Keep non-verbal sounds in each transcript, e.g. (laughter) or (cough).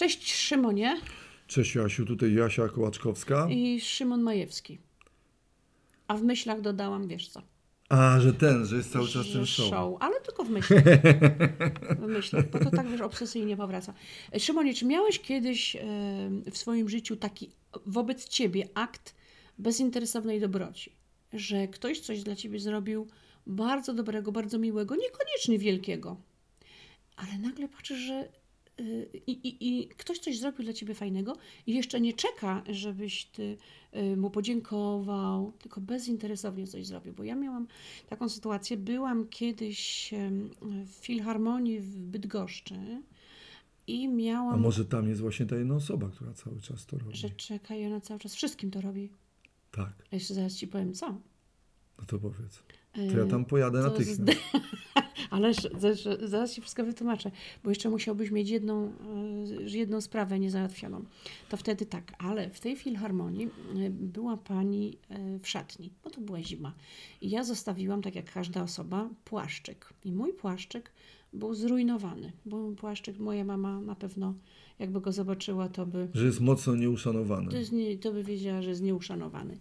Cześć Szymonie Cześć Jasiu, tutaj Jasia Kołaczkowska. i Szymon Majewski. A w myślach dodałam, wiesz co? A, że ten, że jest cały czas ten że show. ale tylko w myślach. w myślach, bo to tak wiesz, obsesyjnie powraca. Szymonie, czy miałeś kiedyś e, w swoim życiu taki wobec ciebie akt bezinteresownej dobroci? Że ktoś coś dla ciebie zrobił bardzo dobrego, bardzo miłego, niekoniecznie wielkiego, ale nagle patrzysz, że i, i, i ktoś coś zrobił dla ciebie fajnego i jeszcze nie czeka, żebyś ty y, mu podziękował, tylko bezinteresownie coś zrobił. Bo ja miałam taką sytuację, byłam kiedyś w Filharmonii w Bydgoszczy i A miałam, może tam jest właśnie ta jedna osoba, która cały czas to robi. że czeka i ona cały czas wszystkim to robi. Tak, A Jeszcze zaraz ci powiem co. no to powiedz. To ja tam pojadę natychmiast. (laughs) Ale zaraz, zaraz ci wszystko wytłumaczę, bo jeszcze musiałbyś mieć jedną, y, jedną sprawę niezałatwioną. To wtedy tak, ale w tej filharmonii y, była pani y, w szatni, bo to była zima. I ja zostawiłam, tak jak każda osoba, płaszczyk. I mój płaszczyk był zrujnowany, mój płaszczyk, moja mama na pewno, jakby go zobaczyła, to by Że jest mocno to, nieuszanowany. jest nie, to by wiedziała, że jest nieuszanowany.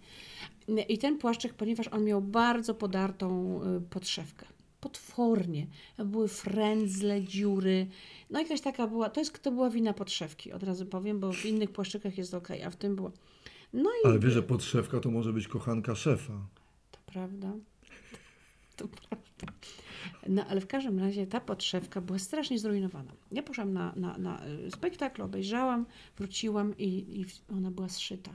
I ten płaszczyk, ponieważ on miał bardzo podartą y, podszewkę. Potwornie. Były frędzle, dziury. No jakaś taka była, to, jest, to była wina podszewki, od razu powiem, bo w innych płaszczykach jest ok, a w tym było. No i Ale wiesz, że podszewka to może być kochanka szefa. to prawda. (laughs) To prawda. No ale w każdym razie ta podszewka była strasznie zrujnowana. Ja poszłam na, na, na y, spektakl, obejrzałam, wróciłam i, i ona była zszyta.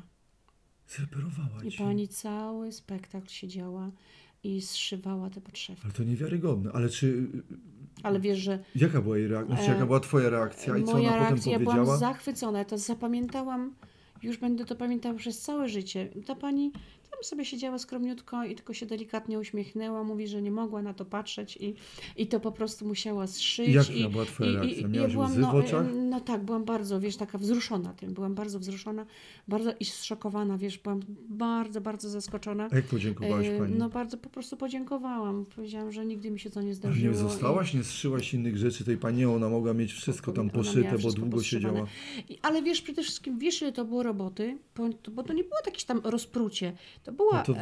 Zreperowała I pani cały spektakl siedziała i zszywała te podszewki. Ale to niewiarygodne. Ale czy... Ale wiesz, że Jaka była jej reakcja? Znaczy, E, jaka była twoja reakcja? I co ona potem reakcja, ja byłam powiedziała? zachwycona. Ja to zapamiętałam, już będę to pamiętała przez całe życie. Ta pani tam sobie siedziała skromniutko i tylko się delikatnie uśmiechnęła. Mówi, że nie mogła na to patrzeć i, i to po prostu musiała zszyć. Jaka i, była twoja i- reakcja? i- Miałaś ja byłam, no? No tak, byłam bardzo, wiesz, taka wzruszona tym. Byłam bardzo wzruszona, bardzo i zszokowana, wiesz, byłam bardzo, bardzo zaskoczona. A jak podziękowałaś pani? No bardzo po prostu podziękowałam. Powiedziałam, że nigdy mi się to nie A zdarzyło. nie zostałaś, nie zszyłaś innych rzeczy tej pani, ona mogła mieć wszystko tam poszyte, bo długo siedziała. I, ale wiesz, przede wszystkim, wiesz ile to było roboty? Bo, bo to nie było jakieś tam rozprucie. To była No to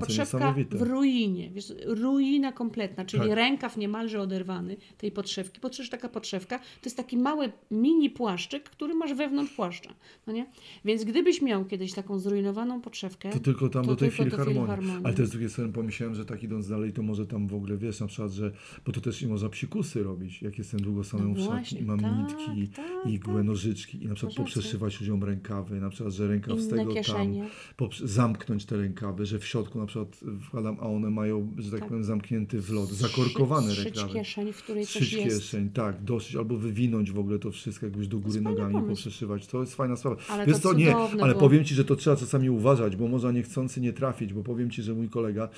podszewka w ruinie. Wiesz, ruina kompletna, czyli Tak. rękaw niemalże oderwany tej podszewki. Bo przecież taka podszewka to jest taki mały mini płaszczyk, który masz wewnątrz płaszcza. No nie? Więc gdybyś miał kiedyś taką zrujnowaną podszewkę, To tylko tam To do tej filharmonii. Ale też z drugiej strony pomyślałem, że tak idąc dalej, to może tam w ogóle wiesz, na przykład, że. Bo to też i można psikusy robić, jak jestem długostaną No w szatni i mam tak, nitki, tak, igłę, tak. nożyczki i na przykład poprzeszywać ludziom rękawy, na przykład, że rękaw z tego kieszenie. tam, zamknąć te rękawy, że w środku na przykład wkładam, a one mają, że tak, Tak. powiem, zamknięty w lód, zakorkowane Szyć- rękawy. Kieszeń, w której coś Szyć jest. kieszeń, tak, dosyć, albo wywinąć w ogóle to wszystko jakbyś do góry nogami pomysł. poprzeszywać. To jest fajna sprawa. Ale Wiesz to co, nie, cudowne ale było. powiem Ci, że to trzeba czasami uważać, bo można niechcący nie trafić, bo powiem Ci, że mój kolega y,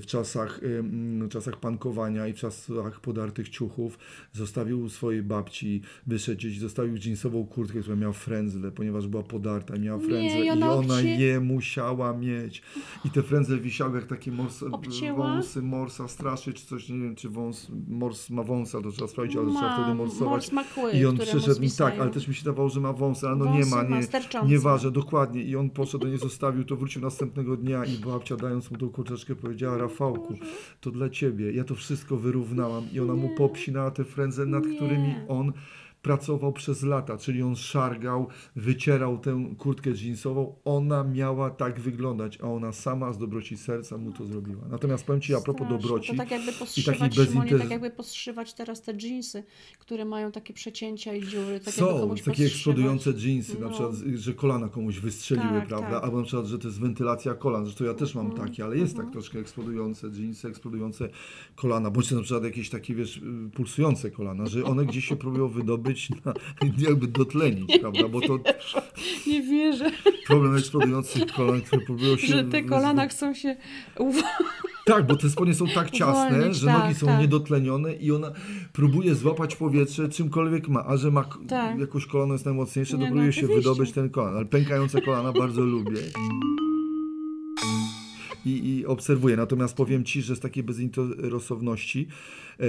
w czasach, y, mm, w czasach pankowania i w czasach podartych ciuchów zostawił swojej babci, wyszedł gdzieś, zostawił jeansową kurtkę, która miała frędzle, ponieważ była podarta, miała Nie, frędzle i i ona ona obcie- je musiała mieć. I te frędzle wisiały jak takie mors, Obcięła? wąsy morsa strasznie, czy coś, nie wiem, czy wąs, mors ma wąsa, to trzeba sprawdzić, ale trzeba Ma, wtedy morsować. mors ma kły, I on przyszedł mi tak, ale też mi się dawało, że ma wąsy, ale no nie ma, nie, nieważne, dokładnie. I on poszedł, nie zostawił, to wrócił następnego dnia i babcia dając mu tą kurczeczkę powiedziała, Rafałku, to dla ciebie, ja to wszystko wyrównałam i ona mu popsinała te frędze, nad Nie. którymi on pracował przez lata, czyli on szargał, wycierał tę kurtkę jeansową, ona miała tak wyglądać, a ona sama z dobroci serca mu to zrobiła. Natomiast powiem Ci a propos Straszne. dobroci, To tak jakby taki poszywać, bezinter- Szymonie, tak jakby poszywać teraz te dżinsy, które mają takie przecięcia i dziury. Tak Są takie eksplodujące jeansy, na No. przykład, że kolana komuś wystrzeliły, Tak, prawda? tak. Albo na przykład, że to jest wentylacja kolan. Zresztą ja też mam Mhm, takie, ale jest mhm. tak troszkę eksplodujące jeansy, eksplodujące kolana, bądź na przykład jakieś takie, wiesz, pulsujące kolana, że one gdzieś się próbują wydobyć, na, (laughs) jakby dotlenić, prawda? Bo to Nie wierzę, problem eksplodujących kolan, które próbują się... że te kolana chcą się. Tak, bo te spodnie są tak ciasne, Uwolnić, że tak, nogi są tak. niedotlenione i ona próbuje złapać powietrze czymkolwiek ma, a że ma Tak. jakoś kolano jest najmocniejsze, to Nie, no próbuje się oczywiście. wydobyć ten kolan, ale pękające kolana bardzo lubię. I, i obserwuję. Natomiast powiem Ci, że z takiej bezinteresowności e,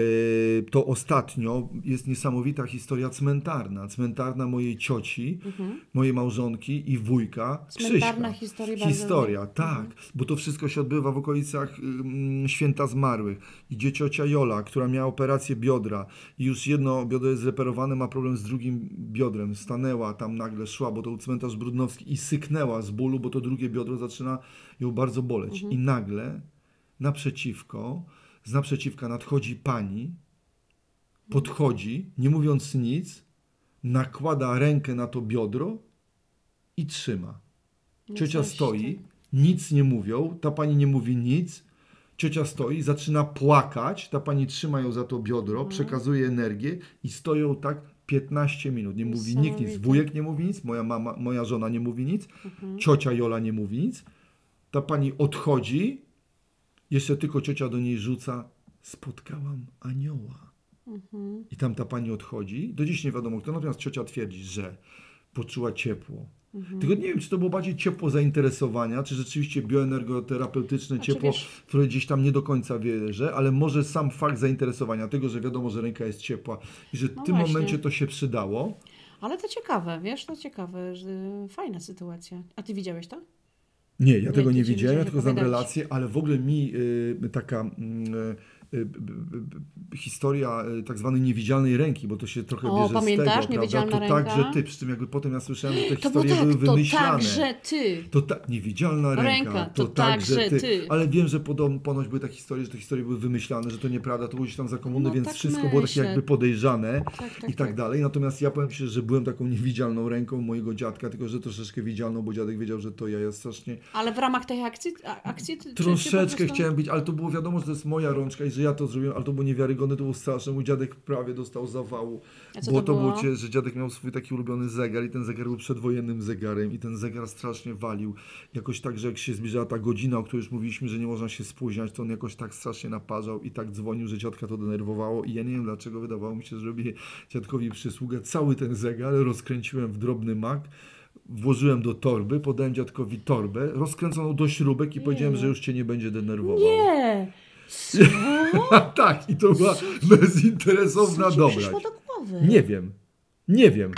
to ostatnio jest niesamowita historia cmentarna. Cmentarna mojej cioci, mojej małżonki i wujka Mhm. Cmentarna Krzyśka. historia bardzo- Historia, tak. Bo to wszystko się odbywa w okolicach ym, Święta Zmarłych. Idzie ciocia Jola, która miała operację biodra i już jedno biodro jest zreperowane, ma problem z drugim biodrem. Stanęła tam nagle, szła, bo to był cmentarz Brudnowski i syknęła z bólu, bo to drugie biodro zaczyna ją bardzo boleć. I nagle naprzeciwko, z naprzeciwka nadchodzi pani, podchodzi, nie mówiąc nic, nakłada rękę na to biodro i trzyma. No Ciocia stoi, nic nie mówią, ta pani nie mówi nic. Ciocia stoi, zaczyna płakać, ta pani trzyma ją za to biodro, Mhm. przekazuje energię i stoją tak 15 minut. Nie mówi nikt nic. Wujek nie mówi nic, moja mama, moja żona nie mówi nic, Mhm. ciocia Jola nie mówi nic. Ta pani odchodzi, jeszcze tylko ciocia do niej rzuca, spotkałam anioła. Mhm. I tam ta pani odchodzi. Do dziś nie wiadomo kto, natomiast ciocia twierdzi, że poczuła ciepło. Mhm. Tylko nie wiem, czy to było bardziej ciepło zainteresowania, czy rzeczywiście bioenergoterapeutyczne Znaczy, ciepło, wiesz- które gdzieś tam nie do końca wierzę, ale może sam fakt zainteresowania tego, że wiadomo, że ręka jest ciepła i że w No tym właśnie. momencie to się przydało. Ale to ciekawe, wiesz, to ciekawe, że fajna sytuacja. A ty widziałeś to? Nie, ja Nie, tego nie widziałem, ja tylko znam relację, ale w ogóle mi y, taka mm, y, historia y, tak zwanej niewidzialnej ręki, bo to się trochę O, bierze pamiętasz? z tego, Niewidzialna prawda? To ręka? tak, że ty, przy czym jakby potem ja słyszałem, że te To historie tak, były to wymyślane. tak, że ty. To tak, niewidzialna ręka, Ręka, to, to tak, tak, ty. ty. Ale wiem, że podobno, ponoć były takie historie, że te historie były wymyślane, że to nieprawda, to było gdzieś tam za komuny, No więc tak wszystko było takie myślę. jakby podejrzane Tak, tak, i tak, tak. dalej. Natomiast ja powiem Ci, że byłem taką niewidzialną ręką mojego dziadka, tylko że troszeczkę widzialną, bo dziadek wiedział, że to ja jest strasznie Ale w ramach tej akcji, akcji ty, Troszeczkę chciałem być, ale to było wiadomo, że to jest moja rączka i że ja to zrobiłem, ale to było niewiarygodne, to było straszne. Mój dziadek prawie dostał zawału, bo to to było, było? że dziadek miał swój taki ulubiony zegar i ten zegar był przedwojennym zegarem i ten zegar strasznie walił. Jakoś tak, że jak się zbliżała ta godzina, o której już mówiliśmy, że nie można się spóźniać, to on jakoś tak strasznie naparzał i tak dzwonił, że dziadka to denerwowało i ja nie wiem dlaczego, wydawało mi się, że robię dziadkowi przysługę. Cały ten zegar rozkręciłem w drobny mak, włożyłem do torby, podałem dziadkowi torbę, rozkręconą do śrubek i powiedziałem, że już cię nie będzie denerwował. Nie! (laughs) Tak, i to była bezinteresowna Co ci dobrać. przyszło do głowy? Nie wiem. Nie wiem.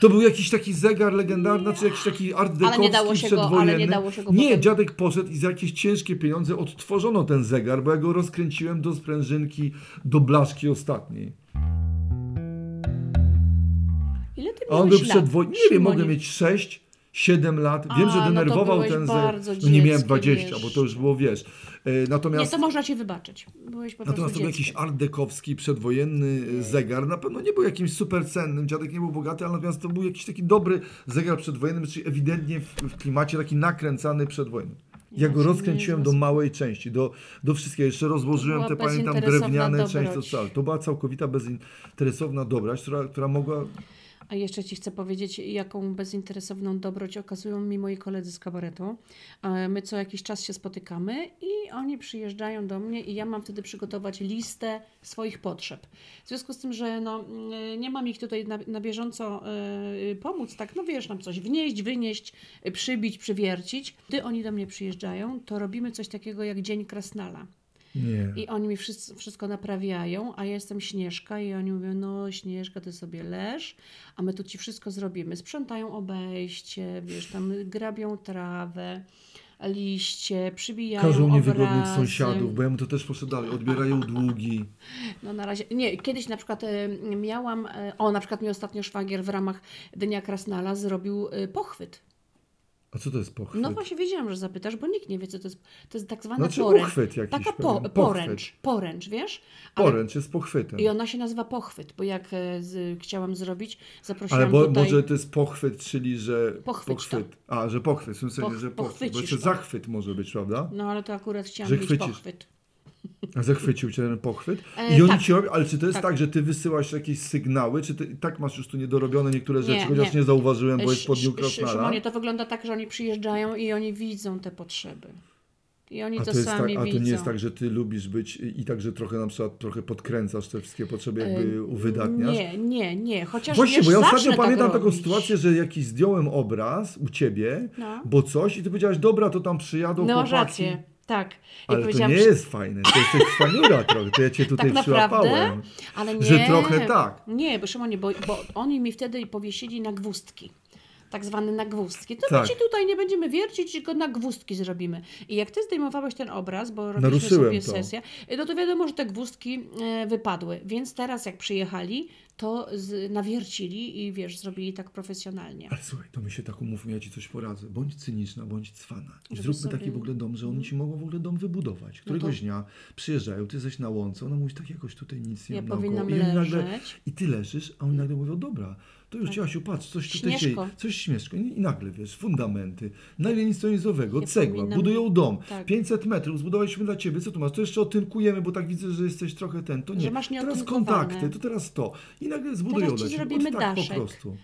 To był jakiś taki zegar legendarny, czy jakiś taki art dekowski się go- ale przedwojenny. nie dało się go Nie, potem- dziadek poszedł i za jakieś ciężkie pieniądze odtworzono ten zegar, bo ja go rozkręciłem do sprężynki, do blaszki ostatniej. Ile ty A on był przedwojenny. Nie wiem, mogę mieć 6, 7 lat. Wiem, A, że no denerwował byłeś ten zegar. No nie miałem dzieckiem 20, bo to już było, wiesz. E, Nie, Natomiast to można ci wybaczyć. Byłeś po Natomiast to był jakiś dzieckiem. art dekowski, przedwojenny e, zegar. Na pewno nie był jakimś super cennym, dziadek nie był bogaty, ale natomiast to był jakiś taki dobry zegar przedwojenny, czyli ewidentnie w, w klimacie taki nakręcany przedwojenny. Ja go Ja się rozkręciłem nie do małej części, do, do wszystkiego. Jeszcze rozłożyłem te, pamiętam, drewniane części. To, to była całkowita bezinteresowna dobroć, która, która mogła... A jeszcze Ci chcę powiedzieć, jaką bezinteresowną dobroć okazują mi moi koledzy z kabaretu. E, My co jakiś czas się spotykamy i oni przyjeżdżają do mnie i ja mam wtedy przygotować listę swoich potrzeb. W związku z tym, że no, mm, nie mam ich tutaj na, na bieżąco e, pomóc, tak, no wiesz, nam coś wnieść, wynieść, przybić, przywiercić. Gdy oni do mnie przyjeżdżają, to robimy coś takiego jak Dzień Krasnala. Nie. I oni mi wszystko, wszystko naprawiają, a ja jestem Śnieżka i oni mówią, no Śnieżka, ty sobie leż, a my tu ci wszystko zrobimy. Sprzątają obejście, wiesz, tam grabią trawę, liście, przybijają Każą niewygodnych sąsiadów, bo ja bym to też poszedł dalej. Odbierają (laughs) długi. No na razie, nie, kiedyś na przykład miałam, e, o na przykład mi ostatnio szwagier w ramach Dnia Krasnala zrobił e, pochwyt. A co to jest pochwyt? No właśnie wiedziałam, że zapytasz, bo nikt nie wie, co to jest. To jest tak zwana Znaczy poręcz. uchwyt jakiś Taka po, poręcz, poręcz, wiesz? Ale Poręcz jest pochwytem. I ona się nazywa pochwyt, bo jak e, z, chciałam zrobić, zaprosiłam Ale bo, tutaj... może to jest pochwyt, czyli że. Pochwyć pochwyt. A, że pochwyt, w sensie, Poch- że pochwyt. Bo jeszcze zachwyt może być, prawda? No ale to akurat chciałam Że mieć chwycisz. pochwyt. Zachwycił cię ten pochwyt. E, I oni tak. ci robią, ale czy to jest Tak. tak. że ty wysyłasz jakieś sygnały, czy ty tak masz już tu niedorobione niektóre Nie, rzeczy, chociaż nie. nie, zauważyłem, bo jest Sz- po dniu sz- Krasnala. Szymonie, to wygląda tak, że oni przyjeżdżają i oni widzą te potrzeby. I oni A to, to, jest tak, sami a to widzą. nie jest tak, że ty lubisz być i i tak, że trochę na przykład trochę podkręcasz te wszystkie potrzeby, jakby uwydatniasz? Nie, nie, nie. Chociaż Właśnie, wiesz, bo ja ostatnio tak pamiętam taką sytuację, że jakiś zdjąłem obraz u ciebie, No. bo coś i ty powiedziałaś, dobra, to tam przyjadą No chłopaki. rację. Tak. I Ale to nie że- jest fajne, to jest cwaniura trochę, to ja cię (laughs) tutaj Tak przyłapałem. Ale nie, Że trochę tak. Nie, bo Szymonie, bo, bo oni mi wtedy powiesili na gwózdki. Tak zwane nagwózdki. To Tak. my ci tutaj nie będziemy wiercić, tylko nagwózdki zrobimy. I jak ty zdejmowałeś ten obraz, bo robiliśmy Naruszyłem sobie to. sesję, no to wiadomo, że te gwózdki e, wypadły. Więc teraz jak przyjechali, to z, nawiercili i wiesz, zrobili tak profesjonalnie. Ale słuchaj, to my się tak umówmy, ja ci coś poradzę. Bądź cyniczna, bądź cwana. I Żeby zróbmy sobie- taki w ogóle dom, że oni ci mogą w ogóle dom wybudować. Któregoś dnia przyjeżdżają, ty jesteś na łące, ona mówi, tak jakoś tutaj nic nie Ja powinnam I, nagle. I ty leżysz, a oni nagle mówią, dobra, to już Ciasiu, patrz, coś tutaj się Śmieszko. coś śmieszko. I, nagle, wiesz, fundamenty, nagle nic to nizowego, Ja cegła, powinnam- budują dom, Tak. 500 metrów, zbudowaliśmy dla ciebie, co tu masz? To jeszcze otynkujemy, bo tak widzę, że jesteś trochę ten, to nie. Że masz teraz kontakty, to teraz to. I nagle zbudują Teraz ci dla ciebie. zrobimy Od tak daszek. po prostu.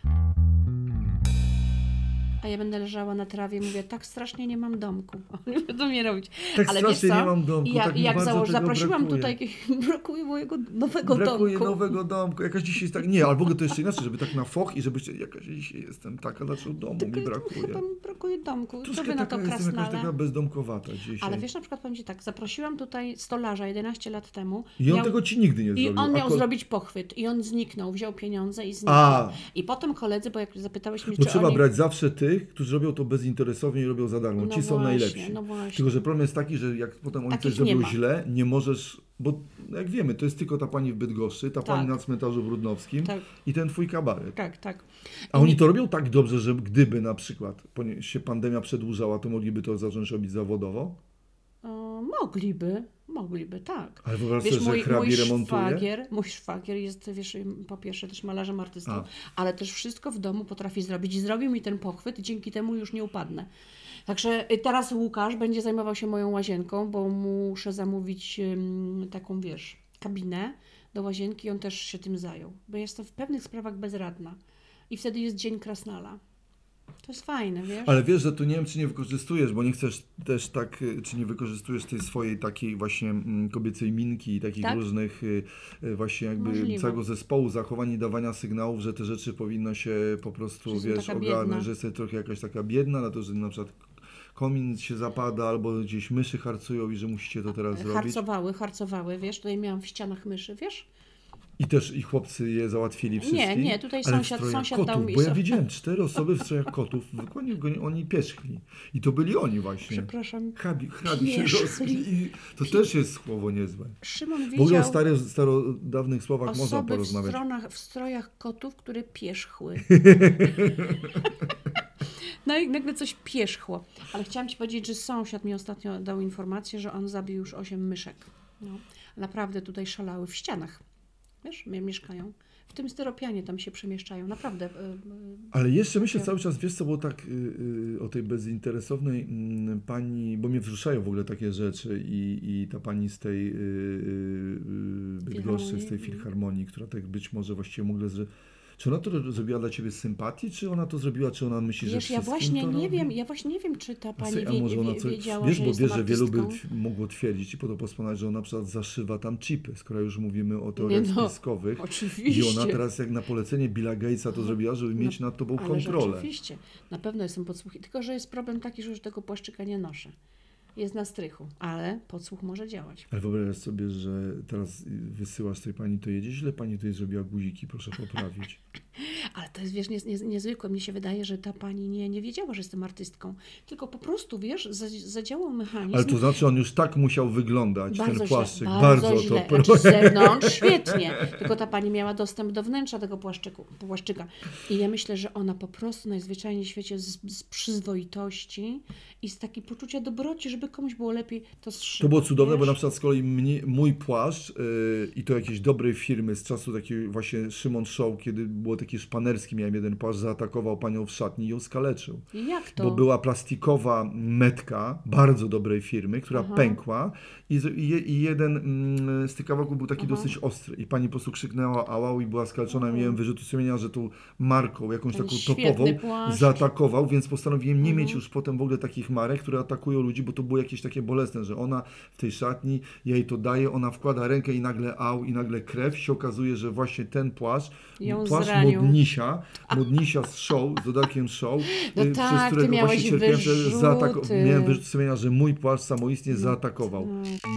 A ja będę leżała na trawie i mówię, tak strasznie nie mam domku. (laughs) Oni będą mnie robić. Tak Ale strasznie nie mam domku, I ja, tak mi jak bardzo założ, tego zaprosiłam brakuje. tutaj, (laughs) brakuje mojego nowego Brakuje domku. nowego domku. Jakaś dzisiaj jest tak. Nie, albo to jeszcze inaczej, żeby tak na foch i żeby jakaś dzisiaj jestem taka, dlaczego domu mi Tylko brakuje. (laughs) Chyba mi brakuje domku. Co wy na to taka jestem jakaś krasnale? taka bezdomkowata dzisiaj. Ale wiesz, na przykład powiem Ci tak, zaprosiłam tutaj stolarza 11 lat temu. I on miał- tego ci nigdy nie I zrobił. on a miał zrobić pochwyt i on zniknął, wziął pieniądze i zniknął. A. I potem koledzy, bo jak zapytałeś mnie, Bo czy trzeba oni... brać zawsze tych, którzy robią to bezinteresownie i robią za darmo. No Ci są właśnie, najlepsi. no. Tylko, że problem jest taki, że jak potem oni Takich coś zrobią źle, nie możesz, bo jak wiemy, to jest tylko ta pani w Bydgoszczy, ta pani Tak. na cmentarzu brudnowskim Tak. i ten twój kabaret. Tak, tak. A I oni mi- to robią tak dobrze, że gdyby na przykład się pandemia przedłużała, to mogliby to zacząć robić zawodowo? O, mogliby, mogliby, tak. Ale wyobraź Wiesz, sobie, że mój, mój remontuje? szwagier, mój szwagier jest, wiesz, po pierwsze też malarzem artystą, A. ale też wszystko w domu potrafi zrobić. I zrobił mi ten pochwyt i dzięki temu już nie upadnę. Także y, teraz Łukasz będzie zajmował się moją łazienką, bo muszę zamówić taką, wiesz, kabinę do łazienki i on też się tym zajął. Bo jestem w pewnych sprawach bezradna. I wtedy jest dzień krasnala. To jest fajne, wiesz? Ale wiesz, że tu nie wiem, czy nie wykorzystujesz, bo nie chcesz też tak, y, czy nie wykorzystujesz tej swojej takiej właśnie mm, kobiecej minki i takich Tak? różnych y, y, właśnie jakby Możliwe. całego zespołu zachowań i dawania sygnałów, że te rzeczy powinno się po prostu, Że wiesz, ogarnąć, że jesteś trochę jakaś taka biedna, na to, że na przykład komin się zapada albo gdzieś myszy harcują i że musicie to teraz zrobić. Harcowały, harcowały, wiesz, tutaj miałam w ścianach myszy, wiesz? I też i chłopcy je załatwili wszystkich. nie, tutaj ale w sąsiad- sąsiad kotów, dał mi Bo ja widziałem (laughs) cztery osoby w strojach kotów, oni, oni pierzchli. I to byli oni właśnie. Przepraszam. Hrabi, hrabi się Pierzchli. rozkli. I to też jest słowo niezłe. Szymon W ogóle o widział stary, starodawnych słowach można osoby w, porozmawiać. stronach, w strojach kotów, które pierzchły. (laughs) No i nagle coś pierzchło. Ale chciałam Ci powiedzieć, że sąsiad mi ostatnio dał informację, że on zabił już 8 myszek. No. Naprawdę tutaj szalały w ścianach. Wiesz, mie- mieszkają. W tym styropianie tam się przemieszczają. Naprawdę. y, y, Ale jeszcze myślę cały czas, wiesz co, bo tak y, y, o tej bezinteresownej mm, pani, bo mnie wzruszają w ogóle takie rzeczy i, i ta pani z tej y, Bydgoszczy, z tej Filharmonii. która tak być może właściwie mogła, że czy ona to ro- zrobiła dla ciebie z sympatii, czy ona to zrobiła, czy ona myśli, że Wiesz, ja wszystkim właśnie nie robi? wiem, ja właśnie nie wiem, czy ta pani wie, a może ona wie, wiedziała, wiesz, że bo wiesz, że wielu by mogło twierdzić i po to wspomnieć, że ona na przykład zaszywa tam chipy, skoro już mówimy o teoriach no, spiskowych. I Oczywiście. ona teraz jak na polecenie Billa Gatesa to zrobiła, żeby mieć nad tobą Ale kontrolę. rzeczywiście, na pewno jestem podsłuch. Tylko, że jest problem taki, że już tego płaszczyka nie noszę. Jest na strychu, ale podsłuch może działać. Ale wyobraź sobie, że teraz wysyłasz tej pani, to jedzie źle, pani tutaj zrobiła guziki, proszę poprawić. (laughs) Ale to jest, wiesz, nie, nie, niezwykłe. Mnie się wydaje, że ta pani nie, nie wiedziała, że jestem artystką. Tylko po prostu, wiesz, za- zadziałał mechanizm. Ale to znaczy on już tak musiał wyglądać, Bardzo ten źle, płaszczyk. bardzo, Bardzo, źle. to Znaczy z zewnątrz (laughs) świetnie. Tylko ta pani miała dostęp do wnętrza tego płaszczyku, płaszczyka. I ja myślę, że ona po prostu najzwyczajniej w świecie z, z przyzwoitości i z takiej poczucia dobroci, żeby komuś było lepiej, to zszyła, To było cudowne, bo wiesz? na przykład z kolei mnie, mój płaszcz yy, i to jakiejś dobrej firmy z czasu takiej właśnie Szymon Show, kiedy było taki szpanerski, miałem jeden płaszcz, zaatakował panią w szatni i ją skaleczył. I Jak to? Bo była plastikowa metka bardzo dobrej firmy, która Aha. pękła i, i, je- i jeden mm, z tych kawałków był taki Aha. dosyć ostry i pani po prostu krzyknęła ałał i była skalczona. Mhm. Miałem wyrzuty sumienia, że tą marką, jakąś Ten taką topową płaszcz. zaatakował, więc postanowiłem nie Mhm. mieć już potem w ogóle takich marek, które atakują ludzi, bo to było jakieś takie bolesne, że ona w tej szatni, ja jej to daje, ona wkłada rękę i nagle au, i nagle krew, się okazuje, że właśnie ten płaszcz, Ją płaszcz. Modnisia, modnisia z show, z dodatkiem show, No y, tak, przez którego miałeś właśnie cierpiałem, że zaatako- miałem wyrzut sumienia, że mój płaszcz samoistnie zaatakował. Tak.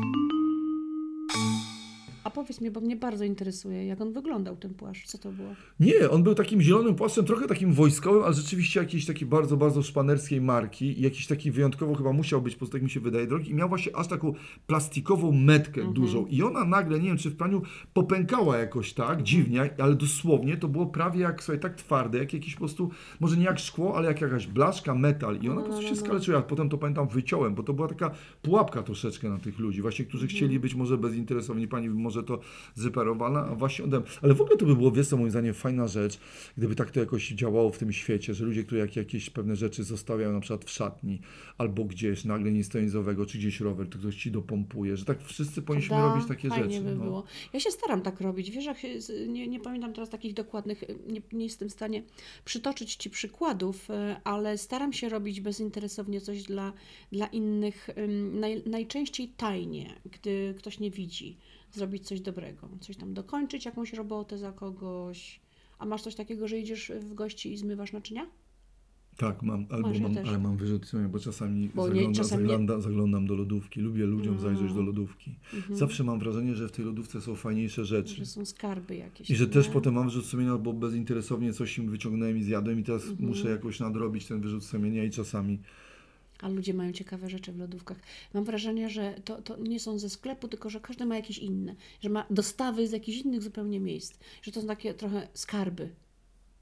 A powiedz mi, bo mnie bardzo interesuje, jak on wyglądał, ten płaszcz. Co to było? Nie, on był takim zielonym płaszczem, trochę takim wojskowym, ale rzeczywiście jakiejś takiej bardzo, bardzo szpanerskiej marki i jakiś taki wyjątkowo chyba musiał być, po prostu tak mi się wydaje, drogi i miał właśnie aż taką plastikową metkę Mhm. dużą. I ona nagle, nie wiem czy w praniu popękała jakoś tak, dziwnie, ale dosłownie to było prawie jak, słuchaj, tak twarde, jak jakiś po prostu, może nie jak szkło, ale jak jakaś blaszka, metal. I ona po prostu się skaleczyła, ja potem to pamiętam wyciąłem, bo to była taka pułapka troszeczkę na tych ludzi, właśnie, którzy chcieli być może bezinteresowni, pani może to zreparowana, a właśnie ode mnie. Ale w ogóle to by było, wiesz co, moim zdaniem fajna rzecz, gdyby tak to jakoś działało w tym świecie, że ludzie, którzy jak, jakieś pewne rzeczy zostawiają na przykład w szatni, albo gdzieś nagle nie stoi nizowego, czy gdzieś rower, to ktoś ci dopompuje, że tak wszyscy powinniśmy Da, robić takie rzeczy. by no. było. Ja się staram tak robić. Wiesz, jak nie, nie pamiętam teraz takich dokładnych, nie, nie jestem w stanie przytoczyć Ci przykładów, e, ale staram się robić bezinteresownie coś dla, dla innych, naj, najczęściej tajnie, gdy ktoś nie widzi, zrobić coś dobrego, coś tam dokończyć, jakąś robotę za kogoś. A masz coś takiego, że idziesz w gości i zmywasz naczynia? Tak, mam, albo Masz, mam, też. ale mam wyrzut sumienia, bo czasami, Bo nie- zagląda, nie- zagląda, zaglądam do lodówki. Lubię ludziom A. zajrzeć do lodówki. Mhm. Zawsze mam wrażenie, że w tej lodówce są fajniejsze rzeczy. Że są skarby jakieś. I że też nie? potem mam wyrzut sumienia, bo bezinteresownie coś im wyciągnąłem i zjadłem i teraz Mhm. muszę jakoś nadrobić ten wyrzut sumienia i czasami A ludzie mają ciekawe rzeczy w lodówkach. Mam wrażenie, że to, to nie są ze sklepu, tylko że każdy ma jakieś inne. Że ma dostawy z jakichś innych zupełnie miejsc. Że to są takie trochę skarby.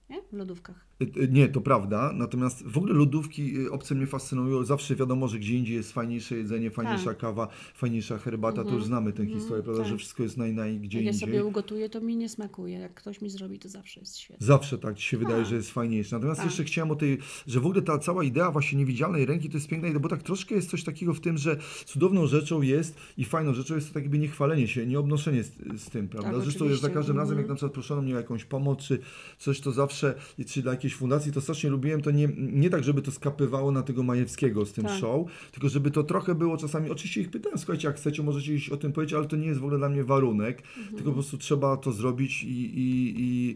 Nie? W lodówkach. Y, y, Nie, to prawda. Natomiast w ogóle lodówki y, obce mnie fascynują. Zawsze wiadomo, że gdzie indziej jest fajniejsze jedzenie, fajniejsza Tak. kawa, fajniejsza herbata. To Mhm. już znamy tę Mhm, historię, prawda, tak. że wszystko jest naj, naj gdzie Jak ja indziej. sobie ugotuję, to mi nie smakuje. Jak ktoś mi zrobi, to zawsze jest świetnie. Zawsze tak ci się wydaje, Tak. że jest fajniejsze. Natomiast Tak. jeszcze chciałem o tej, że w ogóle ta cała idea właśnie niewidzialnej ręki to jest piękna, bo tak troszkę jest coś takiego w tym, że cudowną rzeczą jest i fajną rzeczą jest to tak jakby nie chwalenie się, nie obnoszenie z, z tym, prawda? Tak, Zresztą jest za każdym razem, jak Mhm. na przykład proszono mnie o jakąś pomoc, czy coś, to zawsze, czy dla jakiejś fundacji, to strasznie lubiłem to nie, nie tak, żeby to skapywało na tego Majewskiego z tym Tak. show, tylko żeby to trochę było czasami, oczywiście ich pytałem, słuchajcie, jak chcecie, możecie iść o tym powiedzieć, ale to nie jest w ogóle dla mnie warunek, Mhm. tylko po prostu trzeba to zrobić i, i, i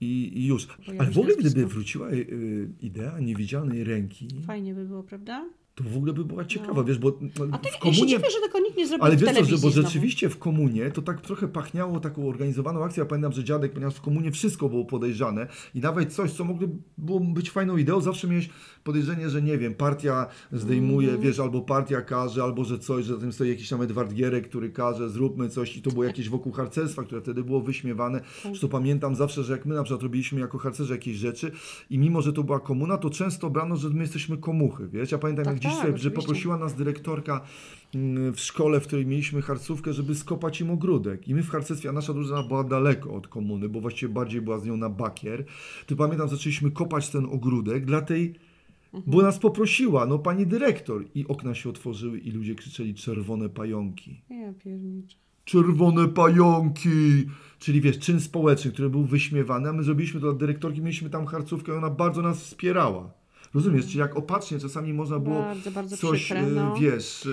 i, i już. Pojawi Ale w ogóle gdyby wróciła y, idea niewidzialnej ręki, Fajnie by było, prawda? To w ogóle by była ciekawa, No. wiesz, bo no, A to w się komunie... dziwię, że tego nikt nie zrobił Ale wiesz co, że, bo rzeczywiście w komunie to tak trochę pachniało taką organizowaną akcją. Ja pamiętam, że dziadek, ponieważ w komunie wszystko było podejrzane i nawet coś, co mogło być fajną ideą, zawsze miałeś podejrzenie, że nie wiem, partia zdejmuje, Mhm. wiesz, albo partia każe, albo że coś, że za tym stoi jakiś tam Edward Gierek, który każe, zróbmy coś i to było jakieś wokół harcerstwa, które wtedy było wyśmiewane. Tak. Zresztą pamiętam zawsze, że jak my na przykład robiliśmy jako harcerze jakieś rzeczy i mimo, że to była komuna, to często brano, że my jesteśmy komuchy, wiesz? Ja pamiętam, Tak, jak dziś tak, sobie, że poprosiła nas dyrektorka mm, w szkole, w której mieliśmy harcówkę, żeby skopać im ogródek. I my w harcerstwie, a nasza drużyna była daleko od komuny, bo właściwie bardziej była z nią na bakier. To pamiętam, zaczęliśmy kopać ten ogródek dla tej, bo nas poprosiła, no pani dyrektor. I okna się otworzyły i ludzie krzyczeli czerwone pająki. Ja pierniczę. Czerwone pająki! Czyli wiesz, czyn społeczny, który był wyśmiewany, a my zrobiliśmy to dla dyrektorki, mieliśmy tam harcówkę i ona bardzo nas wspierała. Rozumiesz, czyli jak opacznie czasami można było Bardzo, bardzo coś, przykre, e, no. wiesz, e,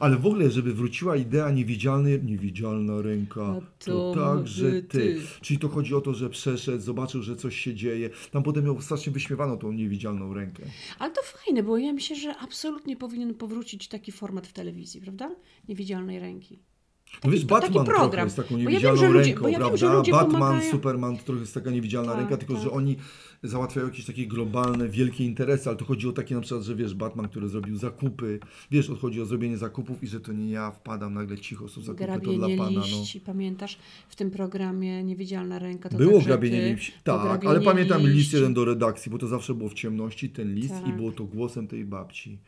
ale w ogóle, żeby wróciła idea niewidzialnej, niewidzialna ręka, A to, to także ty. ty. Czyli to chodzi o to, że przeszedł, zobaczył, że coś się dzieje. Tam potem miał strasznie wyśmiewano tą niewidzialną rękę. Ale to fajne, bo ja myślę, że absolutnie powinien powrócić taki format w telewizji, prawda? Niewidzialnej ręki. No wiesz, taki Batman trochę program. jest taką Bo ja wiem, niewidzialną ludzie- ręką, bo ja wiem, prawda? ludzie Batman, pomagają. Superman to trochę jest taka niewidzialna Tak, ręka, tylko tak. że oni załatwiają jakieś takie globalne, wielkie interesy, ale to chodzi o takie na przykład, że wiesz, Batman, który zrobił zakupy, wiesz, chodzi o zrobienie zakupów i że to nie ja wpadam nagle cicho, są zakupy, to dla Grabienie Pana, no. liści, pamiętasz w tym programie Niewidzialna Ręka? To Było grabienie ty, liści, tak, grabienie ale pamiętam list liści. jeden do redakcji, bo to zawsze było w ciemności, ten list i Tak. było to głosem tej babci.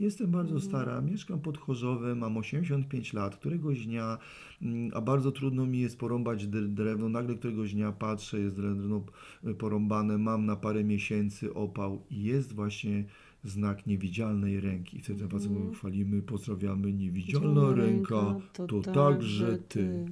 Jestem bardzo Mhm. stara, mieszkam pod Chorzowem, mam 85 lat. Któregoś dnia, mm, a bardzo trudno mi jest porąbać dr- drewno, nagle któregoś dnia patrzę, jest drewno y, porąbane, mam na parę miesięcy opał i jest właśnie znak niewidzialnej ręki. I wtedy mm. mówią, chwalimy, pozdrawiamy, niewidzialna Niewidzialna ręka, to także ty.